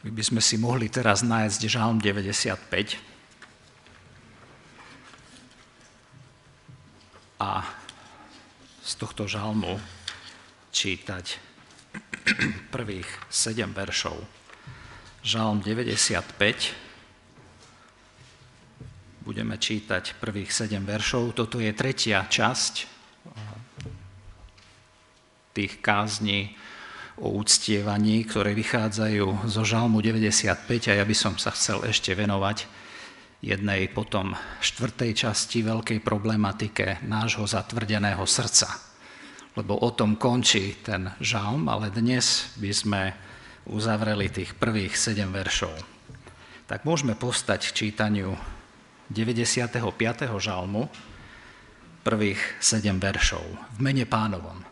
My by sme si mohli teraz nájsť žalm 95. A z tohto žalmu čítať prvých 7 veršov. Žalm 95. Budeme čítať prvých 7 veršov. Toto je tretia časť tých kázní o úctievaní, ktoré vychádzajú zo Žalmu 95 a ja by som sa chcel ešte venovať jednej potom štvrtej časti veľkej problematike nášho zatvrdeného srdca. Lebo o tom končí ten žalm, ale dnes by sme uzavreli tých prvých 7 veršov. Tak môžeme postať k čítaniu 95. žalmu, prvých 7 veršov v mene pánovom.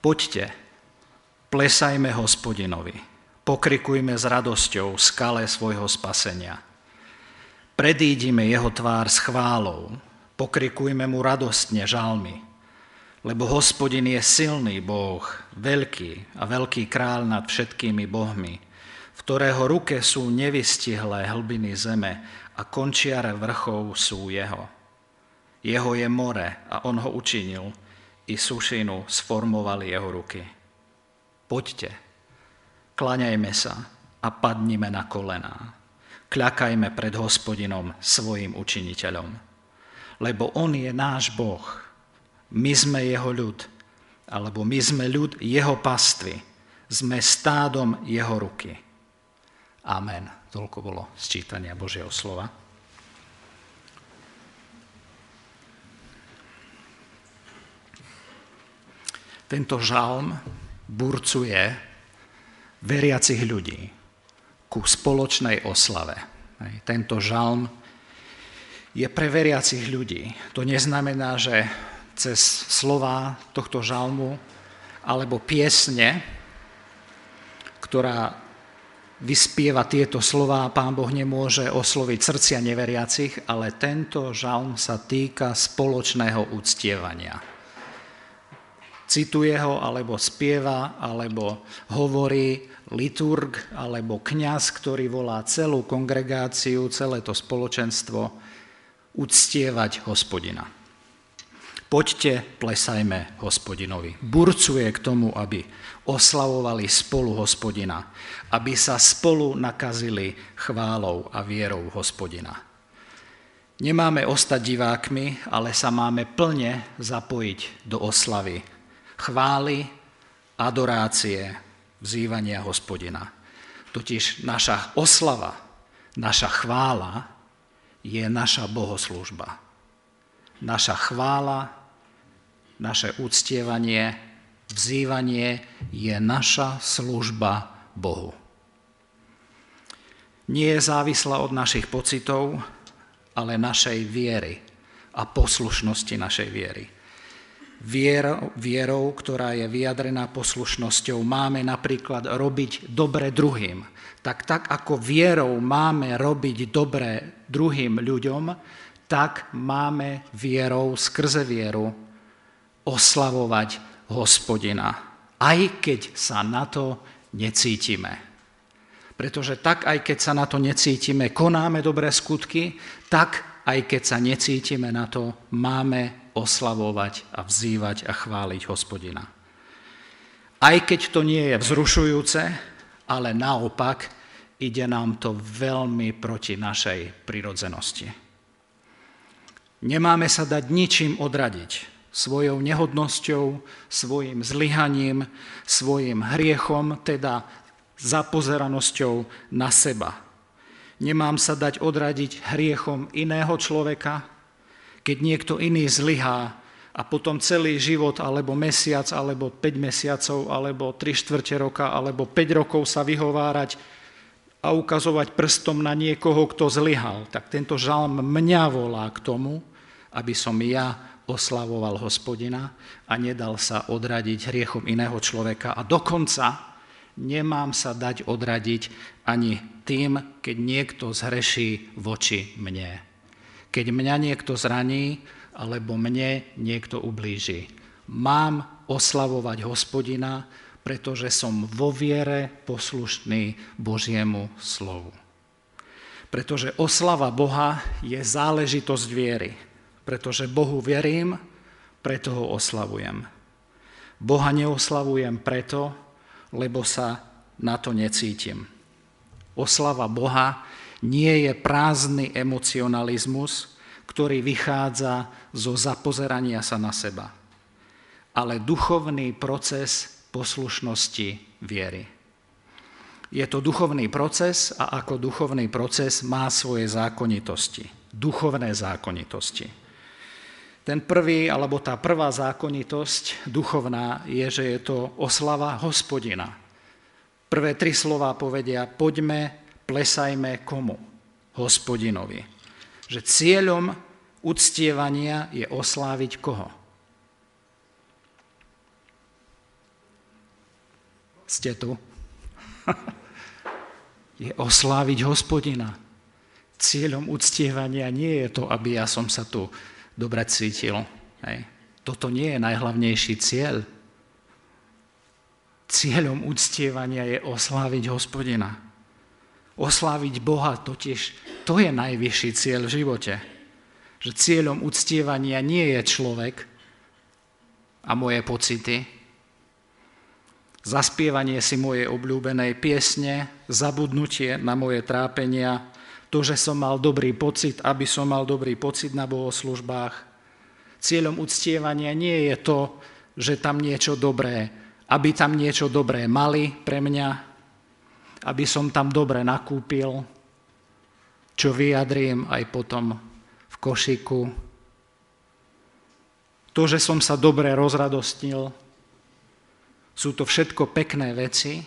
Poďte, Plesajme hospodinovi, pokrikujme s radosťou skale svojho spasenia. Predídime jeho tvár s chválou, pokrikujme mu radostne žalmy, lebo hospodin je silný Boh, veľký a veľký král nad všetkými bohmi, v ktorého ruke sú nevystihlé hlbiny zeme a končiare vrchov sú jeho. Jeho je more a on ho učinil, i sušinu sformovali jeho ruky. Poďte, klaňajme sa a padnime na kolená. Kľakajme pred hospodinom, svojim učiniteľom. Lebo on je náš Boh. My sme jeho ľud, alebo my sme ľud jeho pastvy. Sme stádom jeho ruky. Amen. Toľko bolo sčítania Božieho slova. Tento žalm burcuje veriacich ľudí ku spoločnej oslave. Tento žalm je pre veriacich ľudí. To neznamená, že cez slova tohto žalmu alebo piesne, ktorá vyspieva tieto slova, pán Boh nemôže osloviť srdcia neveriacich, ale tento žalm sa týka spoločného uctievania cituje ho, alebo spieva, alebo hovorí liturg, alebo kňaz, ktorý volá celú kongregáciu, celé to spoločenstvo uctievať hospodina. Poďte, plesajme hospodinovi. Burcuje k tomu, aby oslavovali spolu hospodina, aby sa spolu nakazili chválou a vierou hospodina. Nemáme ostať divákmi, ale sa máme plne zapojiť do oslavy chvály, adorácie, vzývania hospodina. Totiž naša oslava, naša chvála je naša bohoslužba. Naša chvála, naše úctievanie, vzývanie je naša služba Bohu. Nie je závislá od našich pocitov, ale našej viery a poslušnosti našej viery vierou, vierou, ktorá je vyjadrená poslušnosťou, máme napríklad robiť dobre druhým. Tak tak ako vierou máme robiť dobre druhým ľuďom, tak máme vierou, skrze vieru, oslavovať hospodina. Aj keď sa na to necítime. Pretože tak, aj keď sa na to necítime, konáme dobré skutky, tak aj keď sa necítime na to, máme oslavovať a vzývať a chváliť hospodina. Aj keď to nie je vzrušujúce, ale naopak ide nám to veľmi proti našej prirodzenosti. Nemáme sa dať ničím odradiť svojou nehodnosťou, svojim zlyhaním, svojim hriechom, teda zapozeranosťou na seba Nemám sa dať odradiť hriechom iného človeka, keď niekto iný zlyhá a potom celý život, alebo mesiac, alebo 5 mesiacov, alebo 3 štvrte roka, alebo 5 rokov sa vyhovárať a ukazovať prstom na niekoho, kto zlyhal. Tak tento žalm mňa volá k tomu, aby som ja oslavoval hospodina a nedal sa odradiť hriechom iného človeka. A dokonca nemám sa dať odradiť ani tým, keď niekto zhreší voči mne. Keď mňa niekto zraní, alebo mne niekto ublíži. Mám oslavovať hospodina, pretože som vo viere poslušný Božiemu slovu. Pretože oslava Boha je záležitosť viery. Pretože Bohu verím, preto ho oslavujem. Boha neoslavujem preto, lebo sa na to necítim. Oslava Boha nie je prázdny emocionalizmus, ktorý vychádza zo zapozerania sa na seba, ale duchovný proces poslušnosti viery. Je to duchovný proces a ako duchovný proces má svoje zákonitosti, duchovné zákonitosti. Ten prvý, alebo tá prvá zákonitosť duchovná je, že je to oslava hospodina. Prvé tri slova povedia, poďme, plesajme komu? Hospodinovi. Že cieľom uctievania je osláviť koho? ste tu, je osláviť hospodina. Cieľom uctievania nie je to, aby ja som sa tu dobre cítil. Hej. Toto nie je najhlavnejší cieľ. Cieľom uctievania je osláviť hospodina. Osláviť Boha totiž, to je najvyšší cieľ v živote. Že cieľom uctievania nie je človek a moje pocity, zaspievanie si mojej obľúbenej piesne, zabudnutie na moje trápenia, to, že som mal dobrý pocit, aby som mal dobrý pocit na bohoslužbách. Cieľom uctievania nie je to, že tam niečo dobré, aby tam niečo dobré mali pre mňa, aby som tam dobre nakúpil, čo vyjadrím aj potom v košiku. To, že som sa dobre rozradostnil, sú to všetko pekné veci,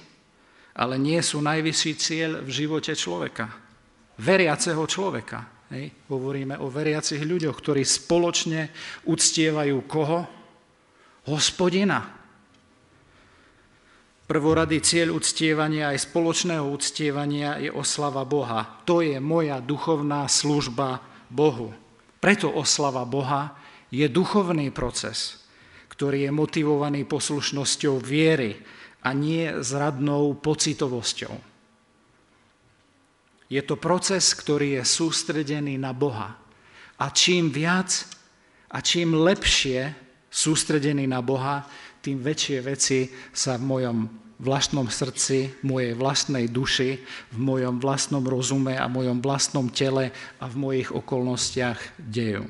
ale nie sú najvyšší cieľ v živote človeka. Veriaceho človeka. Hej. Hovoríme o veriacich ľuďoch, ktorí spoločne uctievajú koho? Hospodina. Prvoradý cieľ uctievania aj spoločného uctievania je oslava Boha. To je moja duchovná služba Bohu. Preto oslava Boha je duchovný proces ktorý je motivovaný poslušnosťou viery a nie zradnou pocitovosťou. Je to proces, ktorý je sústredený na Boha. A čím viac a čím lepšie sústredený na Boha, tým väčšie veci sa v mojom vlastnom srdci, mojej vlastnej duši, v mojom vlastnom rozume a mojom vlastnom tele a v mojich okolnostiach dejú.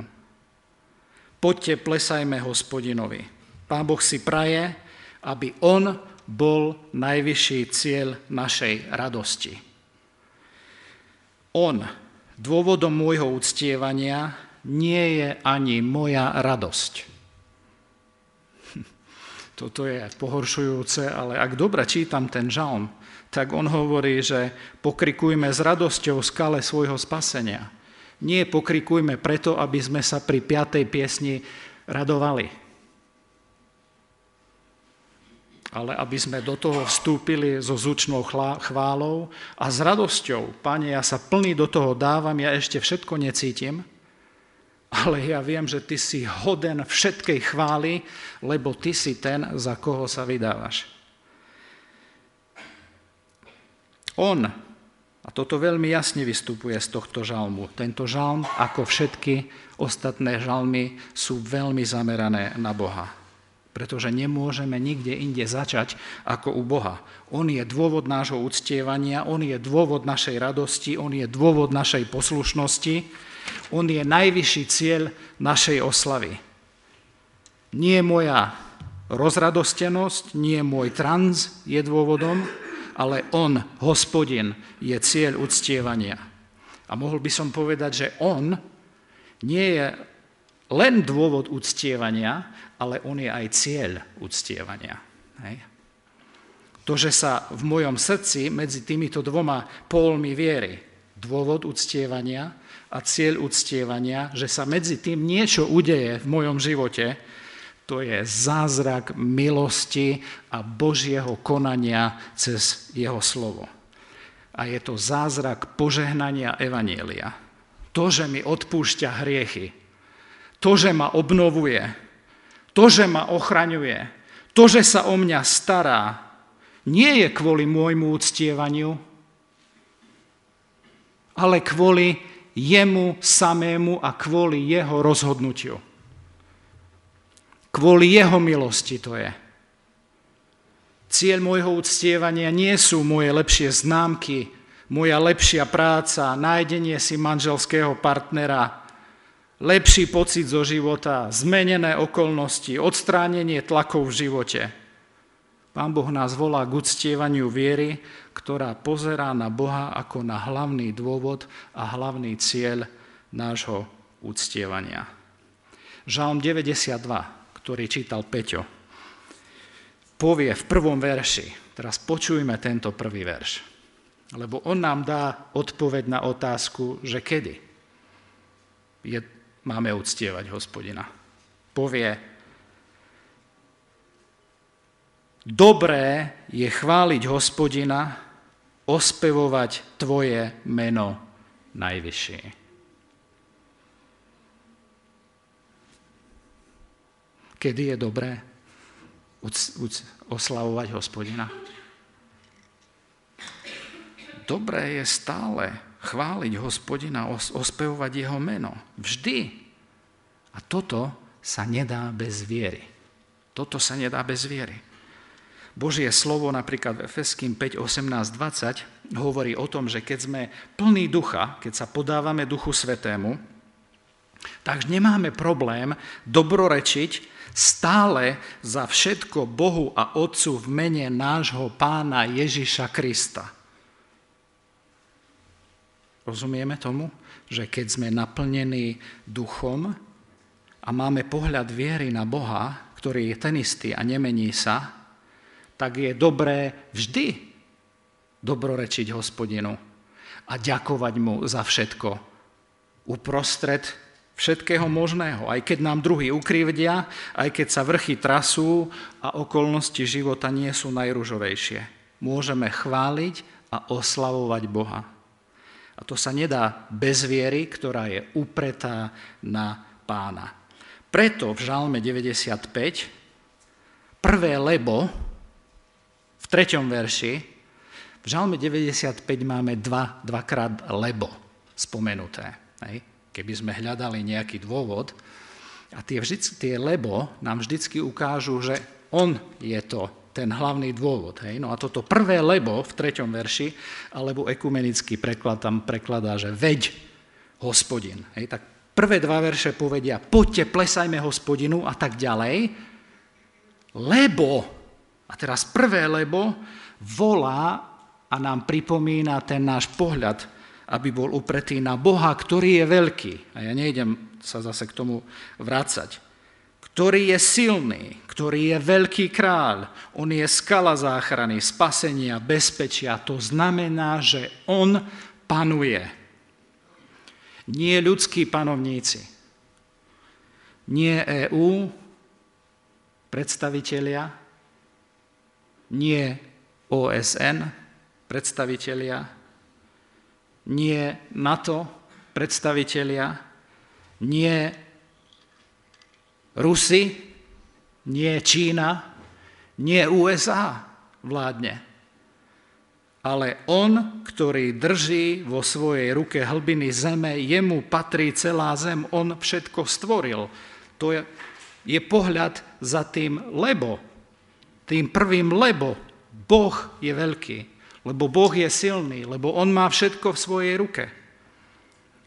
Poďte, plesajme hospodinovi. Pán Boh si praje, aby On bol najvyšší cieľ našej radosti. On, dôvodom môjho uctievania, nie je ani moja radosť. Toto je pohoršujúce, ale ak dobre čítam ten žalm, tak on hovorí, že pokrikujme s radosťou skale svojho spasenia. Nie pokrikujme preto, aby sme sa pri piatej piesni radovali ale aby sme do toho vstúpili so zúčnou chválou a s radosťou. Pane, ja sa plný do toho dávam, ja ešte všetko necítim, ale ja viem, že ty si hoden všetkej chvály, lebo ty si ten, za koho sa vydávaš. On, a toto veľmi jasne vystupuje z tohto žalmu, tento žalm, ako všetky ostatné žalmy, sú veľmi zamerané na Boha pretože nemôžeme nikde inde začať ako u Boha. On je dôvod nášho uctievania, on je dôvod našej radosti, on je dôvod našej poslušnosti, on je najvyšší cieľ našej oslavy. Nie moja rozradostenosť, nie môj trans je dôvodom, ale on, hospodin, je cieľ uctievania. A mohol by som povedať, že on nie je len dôvod uctievania, ale on je aj cieľ uctievania. Hej. To, že sa v mojom srdci medzi týmito dvoma pólmi viery, dôvod uctievania a cieľ uctievania, že sa medzi tým niečo udeje v mojom živote, to je zázrak milosti a Božieho konania cez jeho slovo. A je to zázrak požehnania Evanielia. To, že mi odpúšťa hriechy, to, že ma obnovuje, to, že ma ochraňuje, to, že sa o mňa stará, nie je kvôli môjmu uctievaniu, ale kvôli jemu samému a kvôli jeho rozhodnutiu. Kvôli jeho milosti to je. Cieľ môjho uctievania nie sú moje lepšie známky, moja lepšia práca, nájdenie si manželského partnera, lepší pocit zo života, zmenené okolnosti, odstránenie tlakov v živote. Pán Boh nás volá k uctievaniu viery, ktorá pozerá na Boha ako na hlavný dôvod a hlavný cieľ nášho uctievania. Žalm 92, ktorý čítal Peťo, povie v prvom verši, teraz počujme tento prvý verš, lebo on nám dá odpoveď na otázku, že kedy je, máme uctievať hospodina. Povie, dobré je chváliť hospodina, ospevovať tvoje meno najvyššie. Kedy je dobré oslavovať hospodina? Dobré je stále chváliť hospodina, ospevovať jeho meno. Vždy. A toto sa nedá bez viery. Toto sa nedá bez viery. Božie slovo napríklad v Efeským 5, 18, 20 hovorí o tom, že keď sme plní ducha, keď sa podávame duchu svetému, tak nemáme problém dobrorečiť stále za všetko Bohu a Otcu v mene nášho pána Ježiša Krista. Rozumieme tomu, že keď sme naplnení duchom a máme pohľad viery na Boha, ktorý je ten istý a nemení sa, tak je dobré vždy dobrorečiť hospodinu a ďakovať mu za všetko uprostred všetkého možného, aj keď nám druhý ukrivdia, aj keď sa vrchy trasú a okolnosti života nie sú najružovejšie. Môžeme chváliť a oslavovať Boha. A to sa nedá bez viery, ktorá je upretá na pána. Preto v Žalme 95 prvé lebo treťom verši v Žalme 95 máme dva, dvakrát lebo spomenuté. Hej? keby sme hľadali nejaký dôvod. A tie, vždy, tie lebo nám vždycky ukážu, že on je to ten hlavný dôvod. Hej? No a toto prvé lebo v treťom verši, alebo ekumenický preklad tam prekladá, že veď hospodin. Hej? Tak prvé dva verše povedia, poďte, plesajme hospodinu a tak ďalej, lebo, a teraz prvé lebo, volá a nám pripomína ten náš pohľad aby bol upretý na Boha, ktorý je veľký. A ja nejdem sa zase k tomu vrácať. Ktorý je silný, ktorý je veľký kráľ. On je skala záchrany, spasenia, bezpečia. To znamená, že on panuje. Nie ľudskí panovníci. Nie EÚ, predstavitelia, nie OSN, predstavitelia, nie NATO predstavitelia, nie Rusy, nie Čína, nie USA vládne. Ale on, ktorý drží vo svojej ruke hlbiny zeme, jemu patrí celá zem, on všetko stvoril. To je, je pohľad za tým lebo, tým prvým lebo. Boh je veľký lebo Boh je silný, lebo On má všetko v svojej ruke.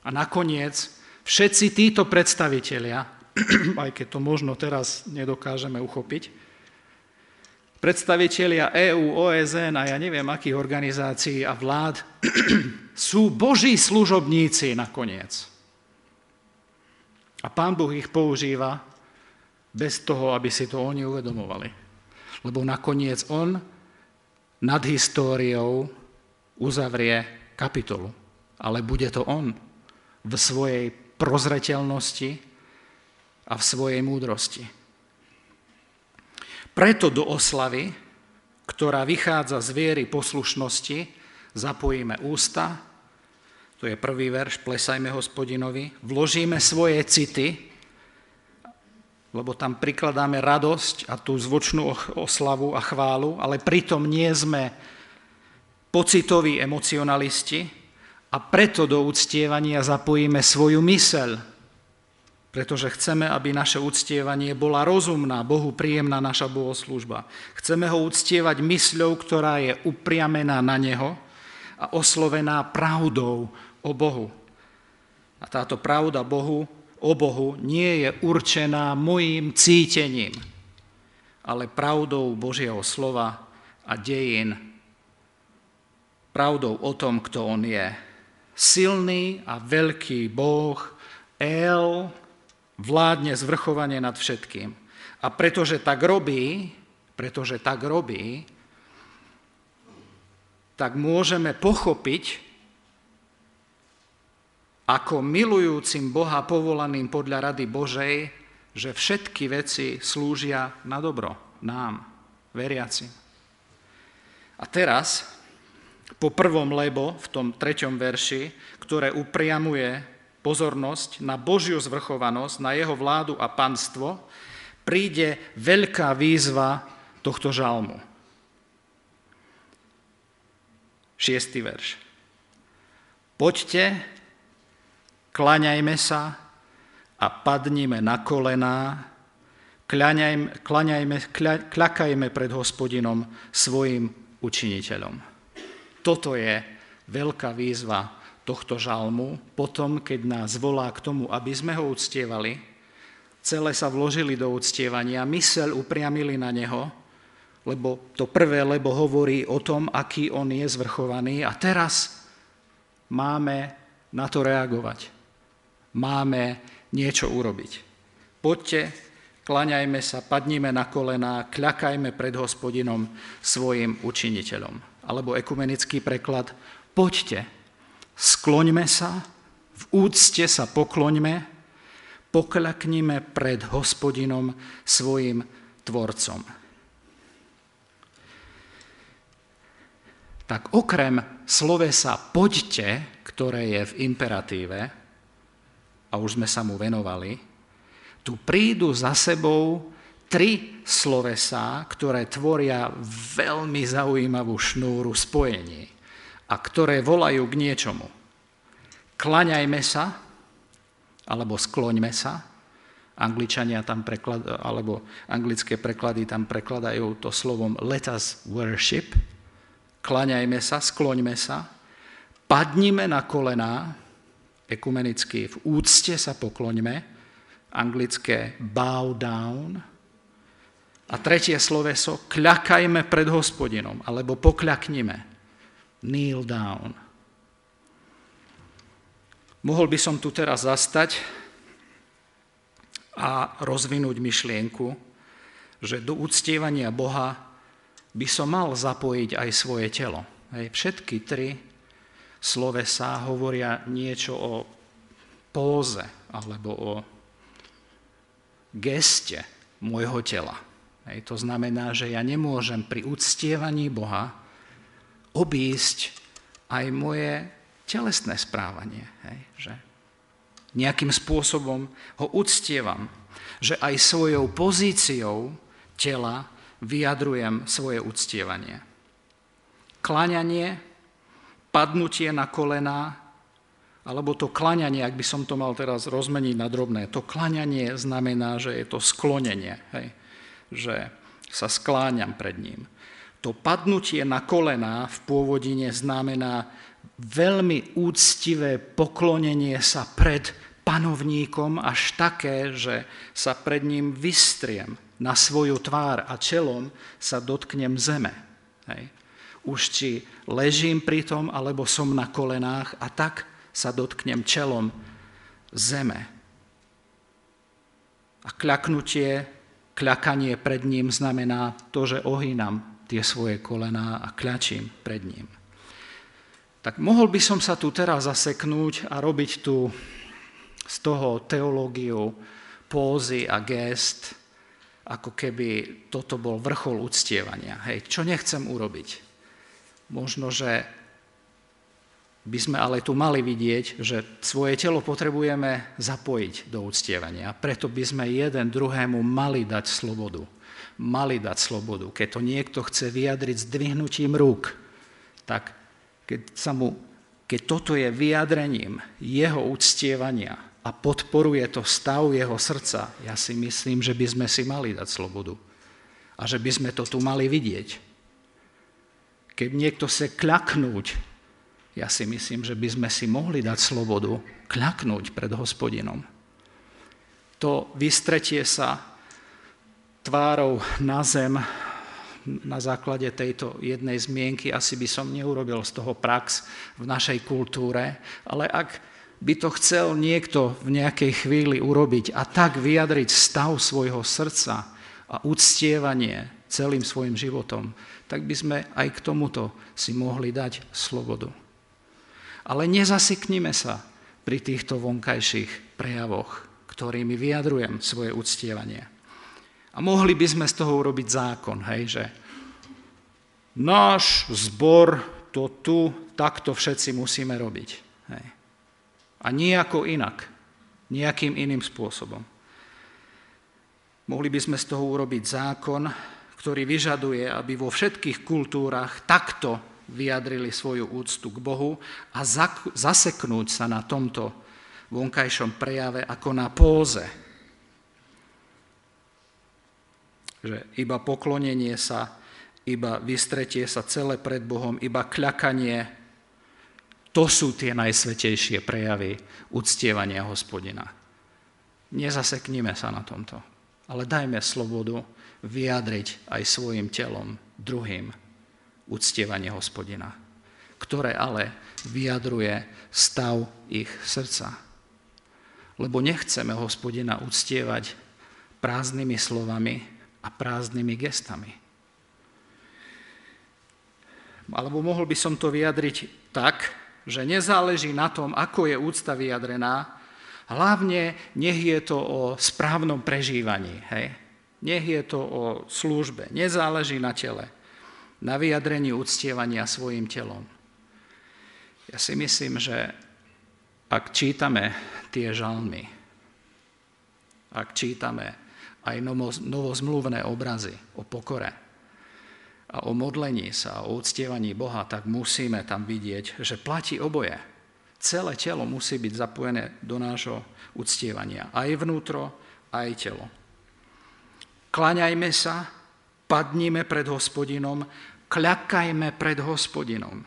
A nakoniec všetci títo predstavitelia, aj keď to možno teraz nedokážeme uchopiť, predstavitelia EÚ, OSN a ja neviem akých organizácií a vlád, sú Boží služobníci nakoniec. A Pán Boh ich používa bez toho, aby si to oni uvedomovali. Lebo nakoniec On nad históriou uzavrie kapitolu. Ale bude to on v svojej prozreteľnosti a v svojej múdrosti. Preto do oslavy, ktorá vychádza z viery poslušnosti, zapojíme ústa, to je prvý verš, plesajme hospodinovi, vložíme svoje city, lebo tam prikladáme radosť a tú zvočnú oslavu a chválu, ale pritom nie sme pocitoví emocionalisti a preto do uctievania zapojíme svoju myseľ, pretože chceme, aby naše uctievanie bola rozumná, Bohu príjemná naša bohoslužba. Chceme ho uctievať mysľou, ktorá je upriamená na Neho a oslovená pravdou o Bohu. A táto pravda Bohu o Bohu nie je určená mojim cítením, ale pravdou Božieho slova a dejín, pravdou o tom, kto On je. Silný a veľký Boh, El, vládne zvrchovanie nad všetkým. A pretože tak robí, pretože tak robí, tak môžeme pochopiť, ako milujúcim Boha povolaným podľa rady Božej, že všetky veci slúžia na dobro nám, veriacim. A teraz, po prvom lebo, v tom treťom verši, ktoré upriamuje pozornosť na Božiu zvrchovanosť, na jeho vládu a panstvo, príde veľká výzva tohto žalmu. Šiestý verš. Poďte, klaňajme sa a padnime na kolená, klaňajme, klaňajme, kľakajme pred hospodinom svojim učiniteľom. Toto je veľká výzva tohto žalmu, potom, keď nás volá k tomu, aby sme ho uctievali, celé sa vložili do uctievania, mysel upriamili na neho, lebo to prvé, lebo hovorí o tom, aký on je zvrchovaný. A teraz máme na to reagovať máme niečo urobiť. Poďte, klaňajme sa, padnime na kolená, kľakajme pred hospodinom svojim učiniteľom. Alebo ekumenický preklad, poďte, skloňme sa, v úcte sa pokloňme, pokľaknime pred hospodinom svojim tvorcom. Tak okrem slovesa poďte, ktoré je v imperatíve, a už sme sa mu venovali, tu prídu za sebou tri slovesá, ktoré tvoria veľmi zaujímavú šnúru spojení a ktoré volajú k niečomu. Klaňajme sa, alebo skloňme sa, Angličania tam preklad, alebo anglické preklady tam prekladajú to slovom let us worship, klaňajme sa, skloňme sa, padnime na kolená, ekumenicky v úcte sa pokloňme, anglické bow down. A tretie sloveso, kľakajme pred hospodinom, alebo pokľaknime, kneel down. Mohol by som tu teraz zastať a rozvinúť myšlienku, že do uctievania Boha by som mal zapojiť aj svoje telo. Hej, všetky tri slovesa hovoria niečo o póze alebo o geste môjho tela. Hej, to znamená, že ja nemôžem pri uctievaní Boha obísť aj moje telesné správanie. Hej, že nejakým spôsobom ho uctievam, že aj svojou pozíciou tela vyjadrujem svoje uctievanie. Kláňanie padnutie na kolená, alebo to klaňanie, ak by som to mal teraz rozmeniť na drobné, to klaňanie znamená, že je to sklonenie, hej? že sa skláňam pred ním. To padnutie na kolená v pôvodine znamená veľmi úctivé poklonenie sa pred panovníkom až také, že sa pred ním vystriem na svoju tvár a čelom sa dotknem zeme. Hej už či ležím pri tom, alebo som na kolenách a tak sa dotknem čelom zeme. A kľaknutie, kľakanie pred ním znamená to, že ohýnam tie svoje kolená a kľačím pred ním. Tak mohol by som sa tu teraz zaseknúť a robiť tu z toho teológiu pózy a gest, ako keby toto bol vrchol uctievania. Hej, čo nechcem urobiť? Možno, že by sme ale tu mali vidieť, že svoje telo potrebujeme zapojiť do uctievania. Preto by sme jeden druhému mali dať slobodu. Mali dať slobodu. Keď to niekto chce vyjadriť s dvihnutím rúk, tak keď, sa mu, keď toto je vyjadrením jeho uctievania a podporuje to stav jeho srdca, ja si myslím, že by sme si mali dať slobodu. A že by sme to tu mali vidieť. Keď niekto chce kľaknúť ja si myslím, že by sme si mohli dať slobodu kľaknúť pred hospodinom. To vystretie sa tvárou na zem na základe tejto jednej zmienky asi by som neurobil z toho prax v našej kultúre, ale ak by to chcel niekto v nejakej chvíli urobiť a tak vyjadriť stav svojho srdca a uctievanie celým svojim životom, tak by sme aj k tomuto si mohli dať slobodu. Ale nezasiknime sa pri týchto vonkajších prejavoch, ktorými vyjadrujem svoje uctievanie. A mohli by sme z toho urobiť zákon, hej, že náš zbor to tu, takto všetci musíme robiť. Hej. A nejako inak, nejakým iným spôsobom. Mohli by sme z toho urobiť zákon, ktorý vyžaduje, aby vo všetkých kultúrach takto vyjadrili svoju úctu k Bohu a zaseknúť sa na tomto vonkajšom prejave ako na póze. Že iba poklonenie sa, iba vystretie sa celé pred Bohom, iba kľakanie, to sú tie najsvetejšie prejavy uctievania hospodina. Nezaseknime sa na tomto, ale dajme slobodu vyjadriť aj svojim telom druhým uctievanie hospodina, ktoré ale vyjadruje stav ich srdca. Lebo nechceme hospodina uctievať prázdnymi slovami a prázdnymi gestami. Alebo mohol by som to vyjadriť tak, že nezáleží na tom, ako je úcta vyjadrená, hlavne nech je to o správnom prežívaní. Hej? Nech je to o službe, nezáleží na tele na vyjadrení uctievania svojim telom. Ja si myslím, že ak čítame tie žalmy, ak čítame aj novozmluvné obrazy o pokore a o modlení sa, o uctievaní Boha, tak musíme tam vidieť, že platí oboje. Celé telo musí byť zapojené do nášho uctievania. Aj vnútro, aj telo. Klaňajme sa, padnime pred hospodinom, kľakajme pred hospodinom.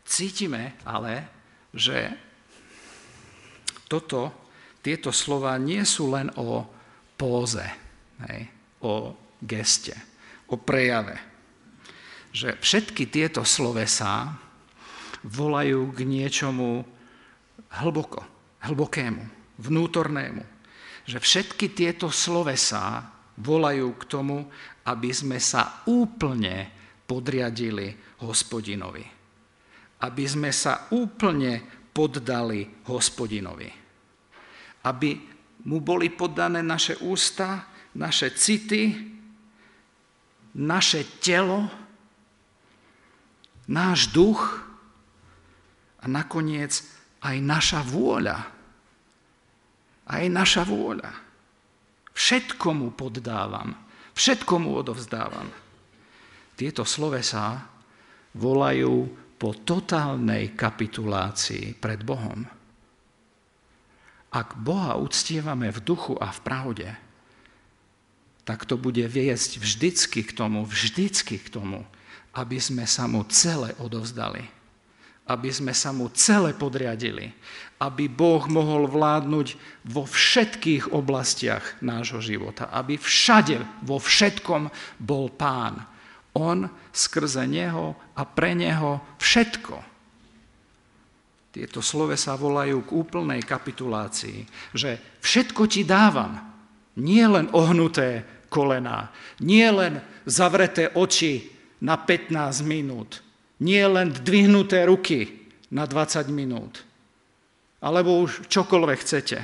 Cítime ale, že toto, tieto slova nie sú len o póze, hej, o geste, o prejave. Že všetky tieto slovesá volajú k niečomu hlboko, hlbokému, vnútornému. Že všetky tieto slovesá volajú k tomu, aby sme sa úplne podriadili hospodinovi. Aby sme sa úplne poddali hospodinovi. Aby mu boli poddané naše ústa, naše city, naše telo, náš duch a nakoniec aj naša vôľa. Aj naša vôľa. Všetko mu poddávam. Všetko mu odovzdávam. Tieto slovesá volajú po totálnej kapitulácii pred Bohom. Ak Boha uctievame v duchu a v pravde, tak to bude viesť vždycky k tomu, vždycky k tomu, aby sme sa mu celé odovzdali. Aby sme sa mu celé podriadili. Aby Boh mohol vládnuť vo všetkých oblastiach nášho života. Aby všade, vo všetkom bol pán. On skrze Neho a pre Neho všetko. Tieto slove sa volajú k úplnej kapitulácii, že všetko ti dávam, nie len ohnuté kolená, nie len zavreté oči na 15 minút, nie len dvihnuté ruky na 20 minút, alebo už čokoľvek chcete.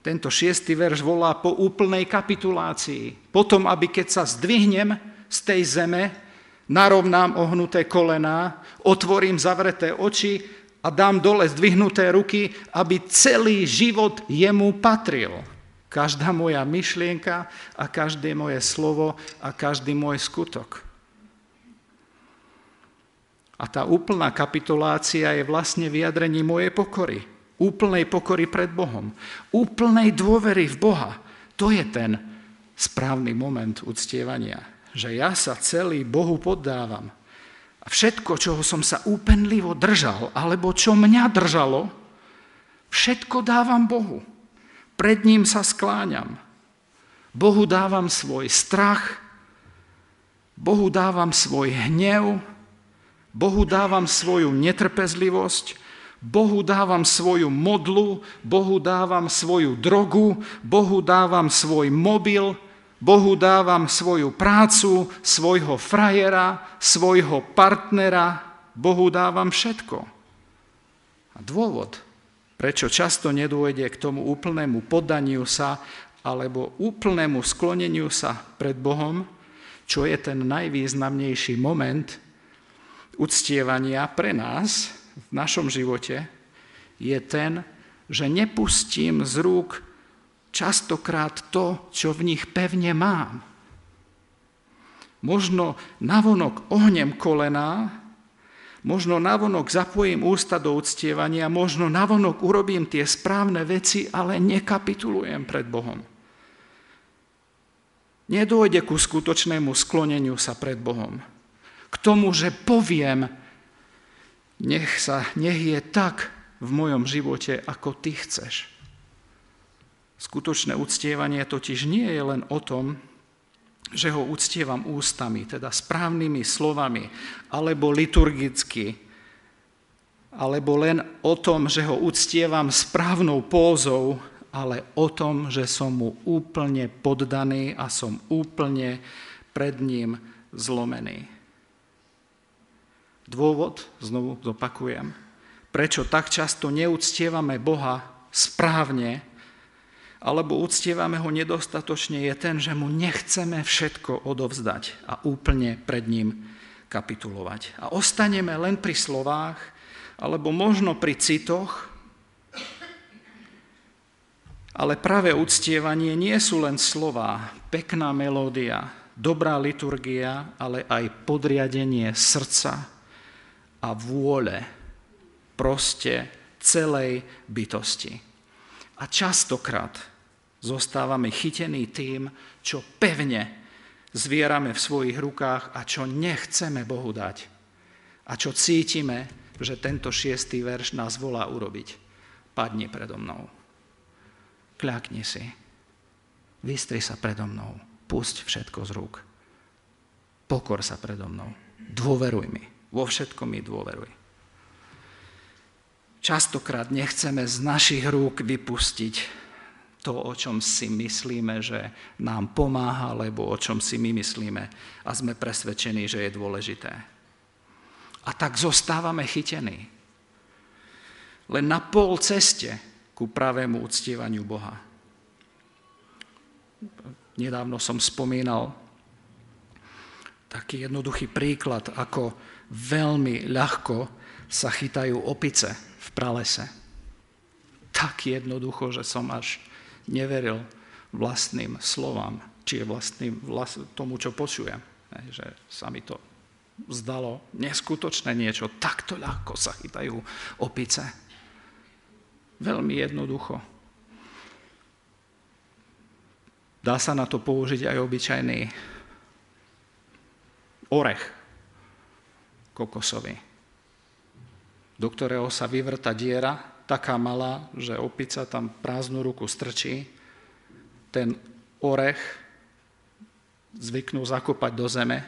Tento šiestý verš volá po úplnej kapitulácii. Potom, aby keď sa zdvihnem, z tej zeme, narovnám ohnuté kolená, otvorím zavreté oči, a dám dole zdvihnuté ruky, aby celý život jemu patril. Každá moja myšlienka a každé moje slovo a každý môj skutok. A tá úplná kapitulácia je vlastne vyjadrení mojej pokory. Úplnej pokory pred Bohom. Úplnej dôvery v Boha. To je ten správny moment uctievania. Že ja sa celý Bohu poddávam. A všetko, čoho som sa úpenlivo držal, alebo čo mňa držalo, všetko dávam Bohu. Pred ním sa skláňam. Bohu dávam svoj strach, Bohu dávam svoj hnev, Bohu dávam svoju netrpezlivosť, Bohu dávam svoju modlu, Bohu dávam svoju drogu, Bohu dávam svoj mobil, Bohu dávam svoju prácu, svojho frajera, svojho partnera, Bohu dávam všetko. A dôvod, prečo často nedôjde k tomu úplnému poddaniu sa alebo úplnému skloneniu sa pred Bohom, čo je ten najvýznamnejší moment uctievania pre nás v našom živote, je ten, že nepustím z rúk častokrát to, čo v nich pevne mám. Možno navonok ohnem kolená, možno navonok zapojím ústa do uctievania, možno navonok urobím tie správne veci, ale nekapitulujem pred Bohom. Nedôjde ku skutočnému skloneniu sa pred Bohom k tomu, že poviem, nech, sa, nech je tak v mojom živote, ako ty chceš. Skutočné uctievanie totiž nie je len o tom, že ho uctievam ústami, teda správnymi slovami, alebo liturgicky, alebo len o tom, že ho uctievam správnou pózou, ale o tom, že som mu úplne poddaný a som úplne pred ním zlomený. Dôvod, znovu zopakujem, prečo tak často neúctievame Boha správne, alebo uctievame ho nedostatočne, je ten, že mu nechceme všetko odovzdať a úplne pred ním kapitulovať. A ostaneme len pri slovách, alebo možno pri citoch, ale práve uctievanie nie sú len slova, pekná melódia, dobrá liturgia, ale aj podriadenie srdca, a vôle proste celej bytosti. A častokrát zostávame chytení tým, čo pevne zvierame v svojich rukách a čo nechceme Bohu dať. A čo cítime, že tento šiestý verš nás volá urobiť. Padni predo mnou. Kľakni si. Vystri sa predo mnou. Pusť všetko z rúk. Pokor sa predo mnou. Dôveruj mi. Vo všetkom mi dôveruj. Častokrát nechceme z našich rúk vypustiť to, o čom si myslíme, že nám pomáha, alebo o čom si my myslíme a sme presvedčení, že je dôležité. A tak zostávame chytení. Len na pol ceste ku pravému uctievaniu Boha. Nedávno som spomínal taký jednoduchý príklad, ako veľmi ľahko sa chytajú opice v pralese. Tak jednoducho, že som až neveril vlastným slovám, či je vlastným vlast, tomu, čo počujem. Že sa mi to zdalo neskutočné niečo. Takto ľahko sa chytajú opice. Veľmi jednoducho. Dá sa na to použiť aj obyčajný orech, kokosový, do ktorého sa vyvrta diera, taká malá, že opica tam prázdnu ruku strčí, ten orech zvyknú zakopať do zeme,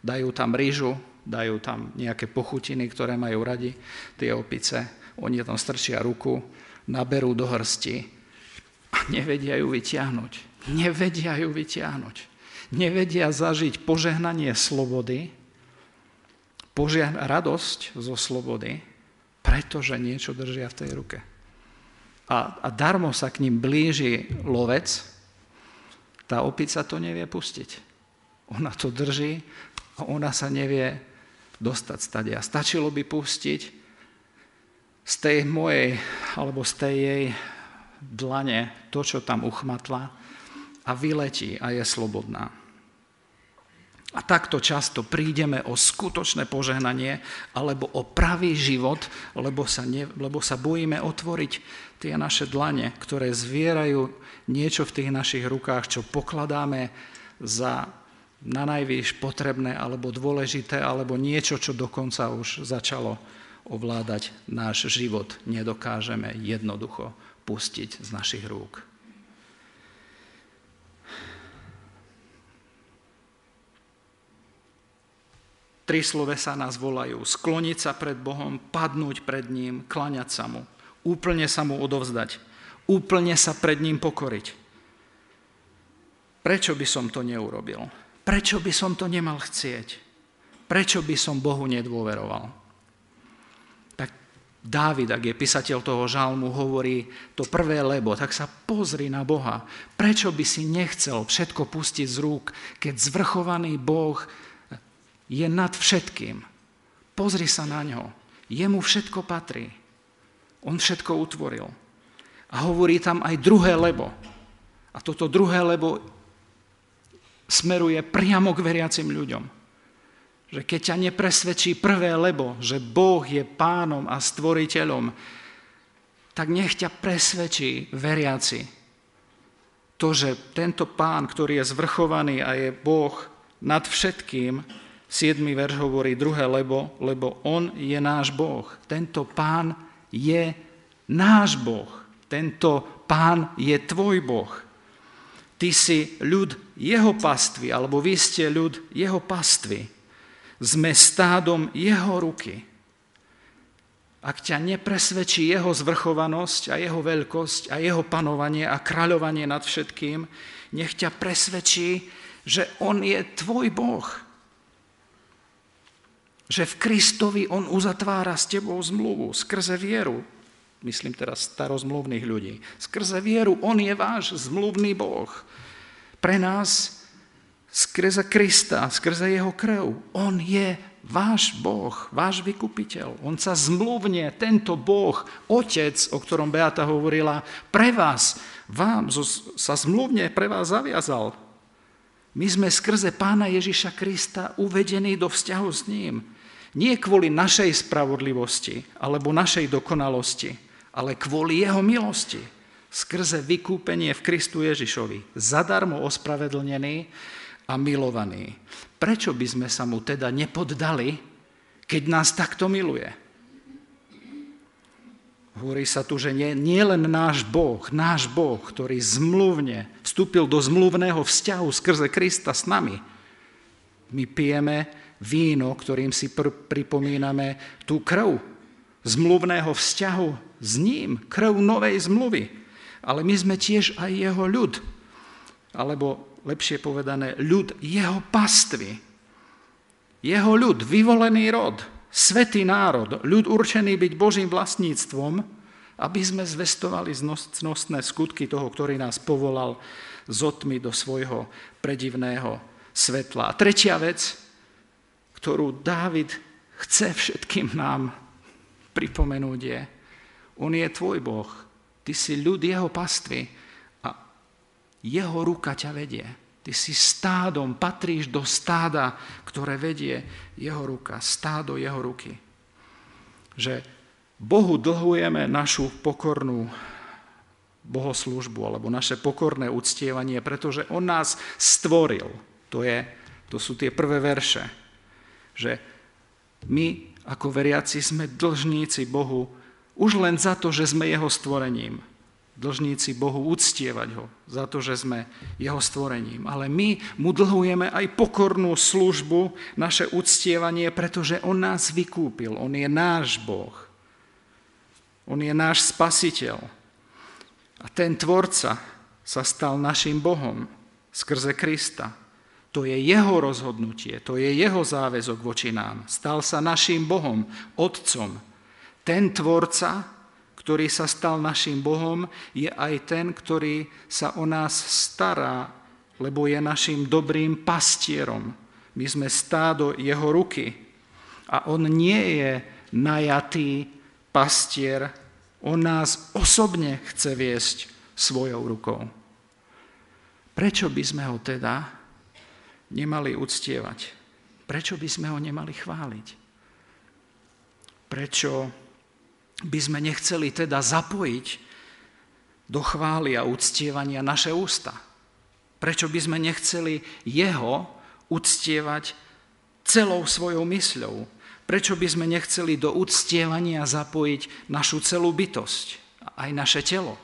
dajú tam rýžu, dajú tam nejaké pochutiny, ktoré majú radi, tie opice, oni tam strčia ruku, naberú do hrsti a nevedia ju vyťahnuť. Nevedia ju vyťahnuť. Nevedia zažiť požehnanie slobody, požiaľ radosť zo slobody, pretože niečo držia v tej ruke. A, a darmo sa k ním blíži lovec, tá opica to nevie pustiť. Ona to drží a ona sa nevie dostať stadia. Stačilo by pustiť z tej mojej, alebo z tej jej dlane to, čo tam uchmatla a vyletí a je slobodná. A takto často prídeme o skutočné požehnanie alebo o pravý život, lebo sa, ne, lebo sa bojíme otvoriť tie naše dlane, ktoré zvierajú niečo v tých našich rukách, čo pokladáme za na najvýš potrebné alebo dôležité, alebo niečo, čo dokonca už začalo ovládať náš život. Nedokážeme jednoducho pustiť z našich rúk. Tri slovesa nás volajú. Skloniť sa pred Bohom, padnúť pred ním, klaňať sa mu. Úplne sa mu odovzdať. Úplne sa pred ním pokoriť. Prečo by som to neurobil? Prečo by som to nemal chcieť? Prečo by som Bohu nedôveroval? Tak Dávid, ak je písateľ toho žalmu, hovorí to prvé lebo, tak sa pozri na Boha. Prečo by si nechcel všetko pustiť z rúk, keď zvrchovaný Boh je nad všetkým. Pozri sa na ňo. Jemu všetko patrí. On všetko utvoril. A hovorí tam aj druhé lebo. A toto druhé lebo smeruje priamo k veriacim ľuďom. Že keď ťa nepresvedčí prvé lebo, že Boh je pánom a stvoriteľom, tak nech ťa presvedčí veriaci. To, že tento pán, ktorý je zvrchovaný a je Boh nad všetkým, 7. verš hovorí druhé lebo, lebo on je náš Boh. Tento pán je náš Boh. Tento pán je tvoj Boh. Ty si ľud jeho pastvy, alebo vy ste ľud jeho pastvy. Sme stádom jeho ruky. Ak ťa nepresvedčí jeho zvrchovanosť a jeho veľkosť a jeho panovanie a kráľovanie nad všetkým, nech ťa presvedčí, že on je tvoj Boh že v Kristovi on uzatvára s tebou zmluvu skrze vieru. Myslím teraz starozmluvných ľudí. Skrze vieru on je váš zmluvný Boh. Pre nás skrze Krista, skrze jeho krv. On je váš Boh, váš vykupiteľ. On sa zmluvne, tento Boh, Otec, o ktorom Beata hovorila, pre vás, vám sa zmluvne pre vás zaviazal. My sme skrze Pána Ježiša Krista uvedení do vzťahu s ním. Nie kvôli našej spravodlivosti alebo našej dokonalosti, ale kvôli jeho milosti. Skrze vykúpenie v Kristu Ježišovi. Zadarmo ospravedlnený a milovaný. Prečo by sme sa mu teda nepoddali, keď nás takto miluje? Hovorí sa tu, že nie, nie len náš Boh, náš Boh, ktorý zmluvne vstúpil do zmluvného vzťahu skrze Krista s nami. My pijeme víno, ktorým si pr- pripomíname tú krv zmluvného vzťahu s ním, krv novej zmluvy. Ale my sme tiež aj jeho ľud, alebo lepšie povedané, ľud jeho pastvy. Jeho ľud, vyvolený rod, svetý národ, ľud určený byť Božím vlastníctvom, aby sme zvestovali znosné skutky toho, ktorý nás povolal z do svojho predivného svetla. A tretia vec, ktorú Dávid chce všetkým nám pripomenúť je, on je tvoj Boh, ty si ľud jeho pastvy a jeho ruka ťa vedie. Ty si stádom, patríš do stáda, ktoré vedie jeho ruka, stádo jeho ruky. Že Bohu dlhujeme našu pokornú bohoslúžbu alebo naše pokorné uctievanie, pretože On nás stvoril. To, je, to sú tie prvé verše že my ako veriaci sme dlžníci Bohu už len za to, že sme jeho stvorením. Dlžníci Bohu uctievať ho za to, že sme jeho stvorením. Ale my mu dlhujeme aj pokornú službu, naše uctievanie, pretože on nás vykúpil. On je náš Boh. On je náš spasiteľ. A ten tvorca sa stal našim Bohom skrze Krista. To je jeho rozhodnutie, to je jeho záväzok voči nám. Stal sa našim Bohom, Otcom. Ten tvorca, ktorý sa stal našim Bohom, je aj ten, ktorý sa o nás stará, lebo je našim dobrým pastierom. My sme stádo jeho ruky. A on nie je najatý pastier, on nás osobne chce viesť svojou rukou. Prečo by sme ho teda nemali uctievať? Prečo by sme ho nemali chváliť? Prečo by sme nechceli teda zapojiť do chvály a uctievania naše ústa? Prečo by sme nechceli jeho uctievať celou svojou mysľou? Prečo by sme nechceli do uctievania zapojiť našu celú bytosť, aj naše telo?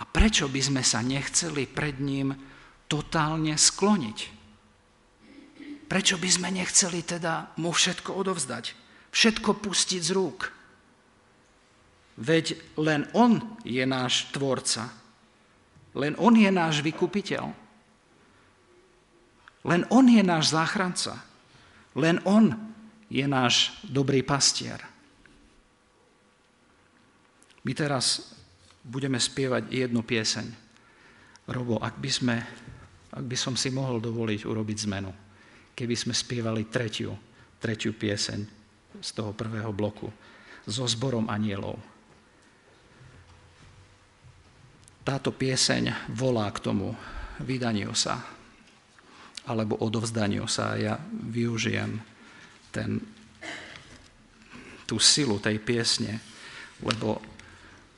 A prečo by sme sa nechceli pred ním totálne skloniť? Prečo by sme nechceli teda mu všetko odovzdať? Všetko pustiť z rúk? Veď len on je náš tvorca. Len on je náš vykupiteľ. Len on je náš záchranca. Len On je náš dobrý pastier. My teraz budeme spievať jednu pieseň. Robo, ak by, sme, ak by som si mohol dovoliť urobiť zmenu, keby sme spievali tretiu, tretiu pieseň z toho prvého bloku so zborom anielov. Táto pieseň volá k tomu vydaniu sa, alebo odovzdaniu sa. Ja využijem ten, tú silu tej piesne, lebo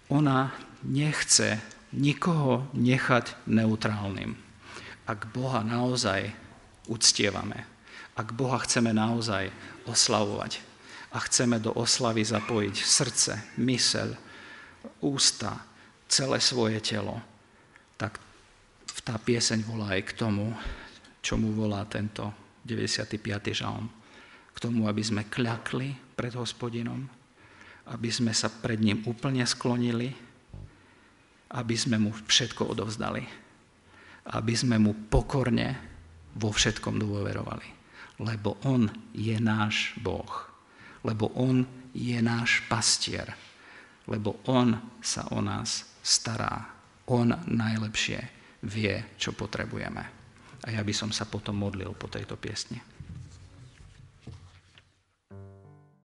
ona nechce nikoho nechať neutrálnym. Ak Boha naozaj uctievame, ak Boha chceme naozaj oslavovať a chceme do oslavy zapojiť srdce, myseľ, ústa, celé svoje telo, tak tá pieseň volá aj k tomu, čo mu volá tento 95. žalm. K tomu, aby sme kľakli pred hospodinom, aby sme sa pred ním úplne sklonili, aby sme mu všetko odovzdali, aby sme mu pokorne vo všetkom dôverovali. Lebo on je náš Boh, lebo on je náš pastier, lebo on sa o nás stará. On najlepšie vie, čo potrebujeme. A ja by som sa potom modlil po tejto piesni.